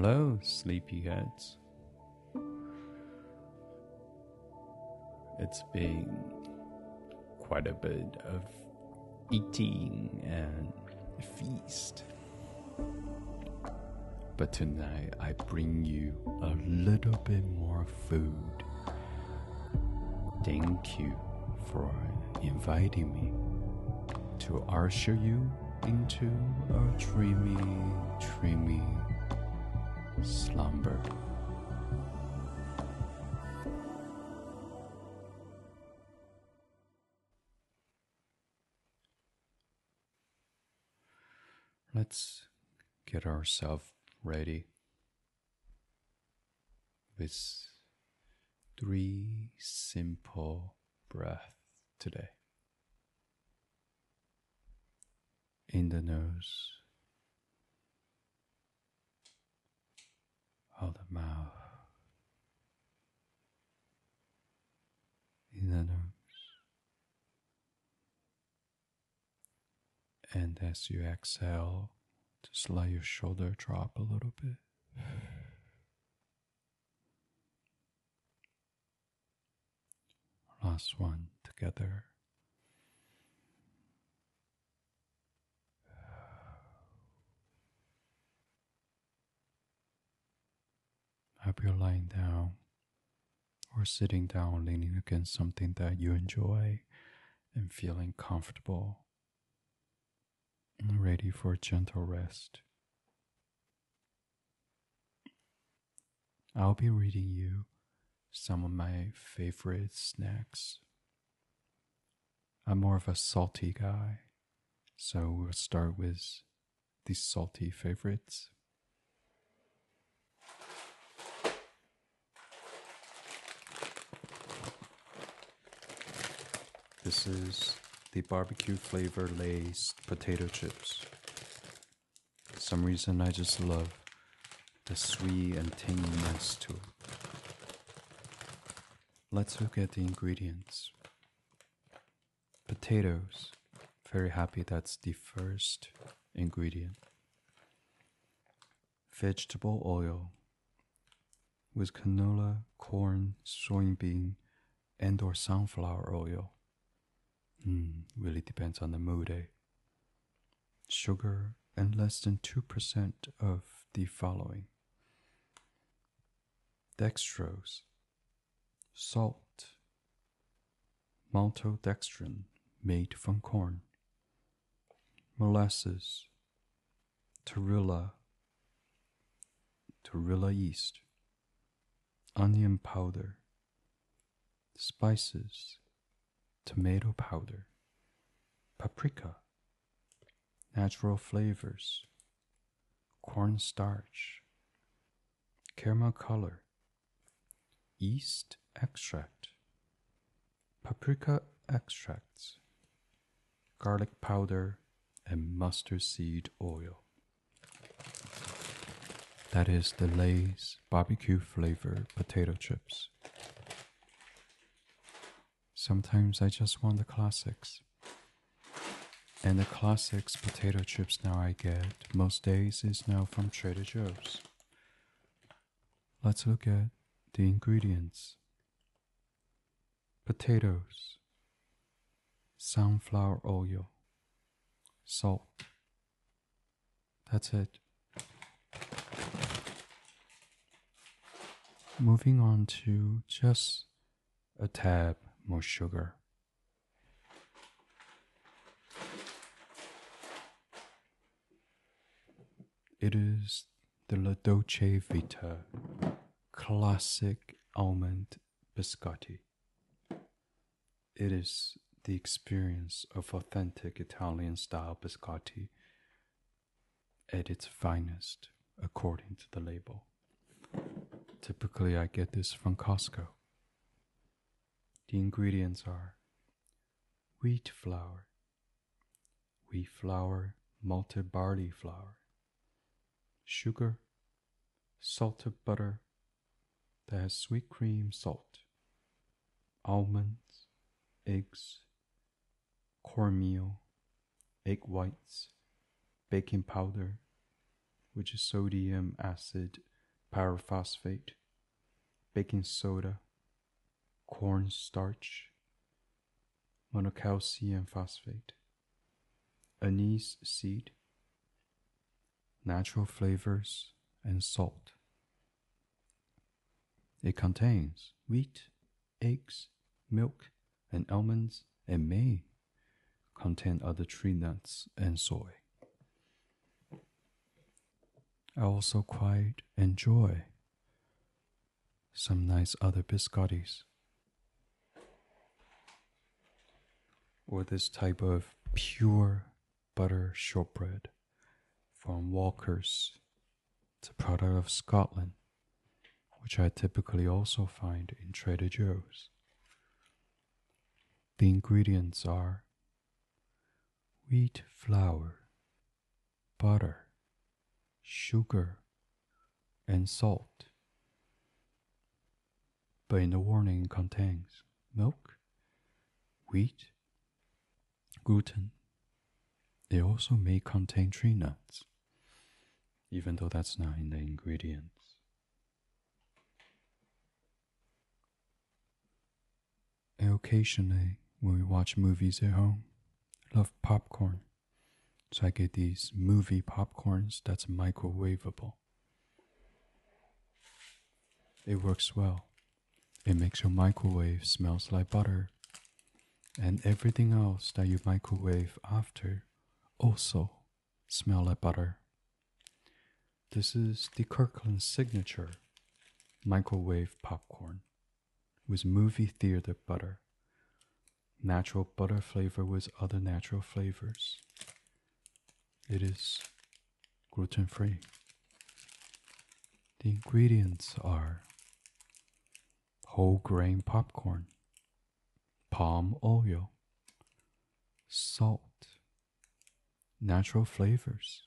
Hello, sleepyheads. It's been quite a bit of eating and feast. But tonight I bring you a little bit more food. Thank you for inviting me to usher you into a dreamy, dreamy slumber. Let's get ourselves ready with three simple breaths today. In the nose, out the mouth, in the nose, and as you exhale, just let your shoulder drop a little bit. Last one together. Hope you're lying down or sitting down, leaning against something that you enjoy and feeling comfortable and ready for a gentle rest. I'll be reading you some of my favorite snacks. I'm more of a salty guy, so we'll start with these salty favorites. This is the barbecue flavor Lay's potato chips. For some reason, I just love the sweet and tanginess to it. Let's look at the ingredients. Potatoes. Very happy that's the first ingredient. Vegetable oil with canola, corn, soybean, and or sunflower oil. Mm, really depends on the mood, eh? Sugar and less than 2% of the following. Dextrose, salt, maltodextrin made from corn, molasses, torula, torula yeast, onion powder, spices, tomato powder, paprika, natural flavors, cornstarch, caramel color, yeast extract, paprika extracts, garlic powder, and mustard seed oil. That is the Lay's barbecue flavored potato chips. Sometimes I just want the classics. And the classics potato chips now I get most days is now from Trader Joe's. Let's look at the ingredients potatoes, sunflower oil, salt. That's it. Moving on to just a tab more sugar. It is the La Dolce Vita classic almond biscotti. It is the experience of authentic Italian style biscotti at its finest, according to the label. Typically, I get this from Costco. The ingredients are wheat flour, wheat flour, malted barley flour, sugar, salted butter that has sweet cream salt, almonds, eggs, cornmeal, egg whites, baking powder, which is sodium acid pyrophosphate, baking soda, cornstarch, monocalcium phosphate, anise seed, natural flavors, and salt. It contains wheat, eggs, milk, and almonds, and may contain other tree nuts and soy. I also quite enjoy some nice other biscottis or this type of pure butter shortbread from Walker's. It's a product of Scotland, which I typically also find in Trader Joe's. The ingredients are wheat flour, butter, sugar, and salt. But in the warning it contains milk, wheat, gluten. They also may contain tree nuts, even though that's not in the ingredients. Occasionally, when we watch movies at home, I love popcorn. So I get these movie popcorns that's microwavable. It works well. It makes your microwave smells like butter. And everything else that you microwave after also smell like butter. This is the Kirkland signature microwave popcorn with movie theater butter. Natural butter flavor with other natural flavors. It is gluten free. The ingredients are whole grain popcorn, palm oil, salt, natural flavors,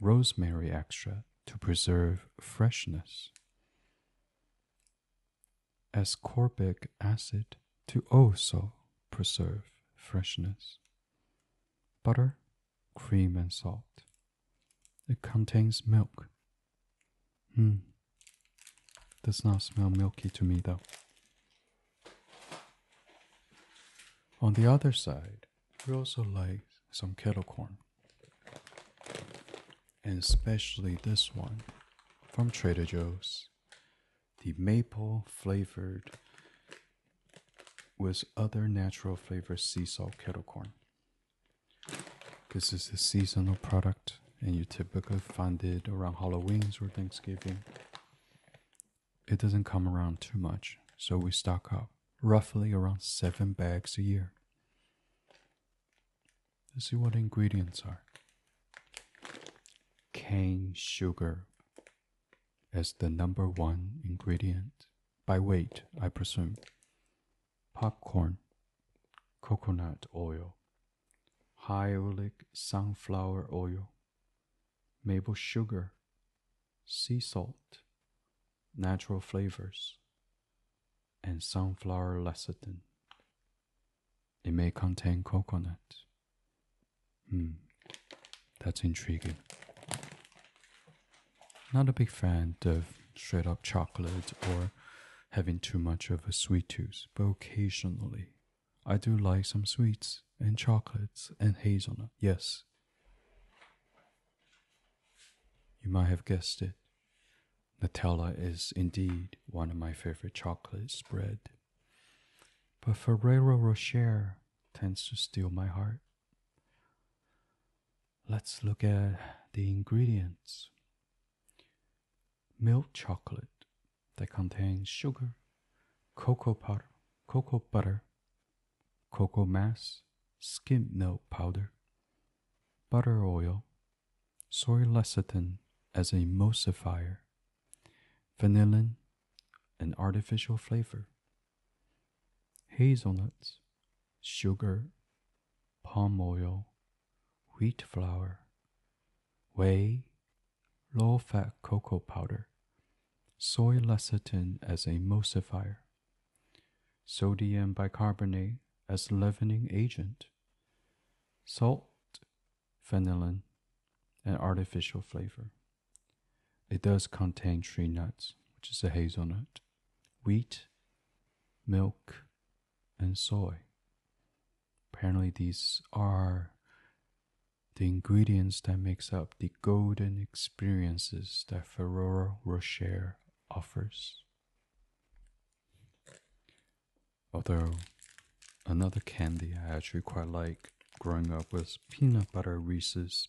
rosemary extra to preserve freshness, ascorbic acid to also preserve freshness, butter, cream, and salt. It contains milk. Hmm. Does not smell milky to me though. On the other side, we also like some kettle corn. And especially this one from Trader Joe's. The maple flavored with other natural flavored sea salt kettle corn. This is a seasonal product, and you typically find it around Halloween's or Thanksgiving. It doesn't come around too much, so we stock up roughly around seven bags a year. Let's see what the ingredients are cane sugar as the number one ingredient by weight, I presume. Popcorn, coconut oil, high oleic sunflower oil, maple sugar, sea salt, natural flavors, and sunflower lecithin. It may contain coconut. Hmm, that's intriguing. Not a big fan of straight up chocolate or having too much of a sweet tooth, but occasionally I do like some sweets and chocolates and hazelnut. Yes. You might have guessed it. Nutella is indeed one of my favorite chocolate spread. But Ferrero Rocher tends to steal my heart. Let's look at the ingredients. Milk chocolate that contains sugar, cocoa powder, cocoa butter, cocoa mass, skim milk powder, butter oil, soy lecithin as an emulsifier, vanillin, an artificial flavor, hazelnuts, sugar, palm oil, wheat flour, whey, low fat cocoa powder, soy lecithin as emulsifier, sodium bicarbonate as leavening agent, salt, vanillin, and artificial flavor. It does contain tree nuts, which is a hazelnut, wheat, milk, and soy. Apparently, these are the ingredients that makes up the golden experiences that Ferrero Rocher offers. Although another candy I actually quite like growing up was peanut butter Reese's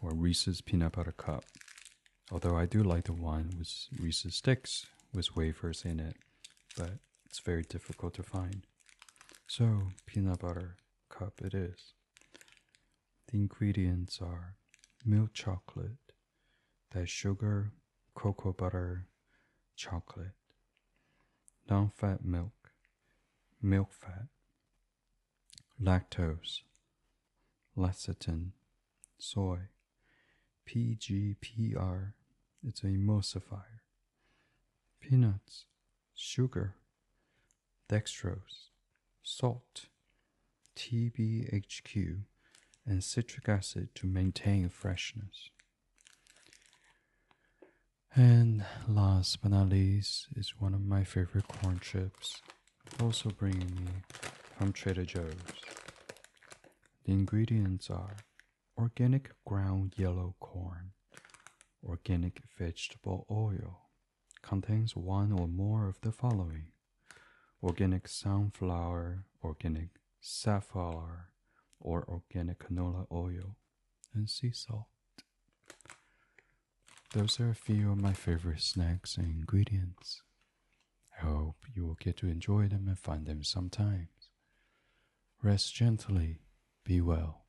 or Reese's peanut butter cup. Although I do like the one with Reese's sticks with wafers in it, but it's very difficult to find. So, peanut butter cup it is. The ingredients are milk chocolate, that sugar, cocoa butter, chocolate, non fat milk, milk fat, lactose, lecithin, soy, PGPR, it's an emulsifier, peanuts, sugar, dextrose, salt, TBHQ, and citric acid to maintain freshness. And last but not least is one of my favorite corn chips, also bringing me from Trader Joe's. The ingredients are organic ground yellow corn, organic vegetable oil, contains one or more of the following organic sunflower, organic safflower, or organic canola oil, and sea salt. Those are a few of my favorite snacks and ingredients. I hope you will get to enjoy them and find them sometimes. Rest gently, be well.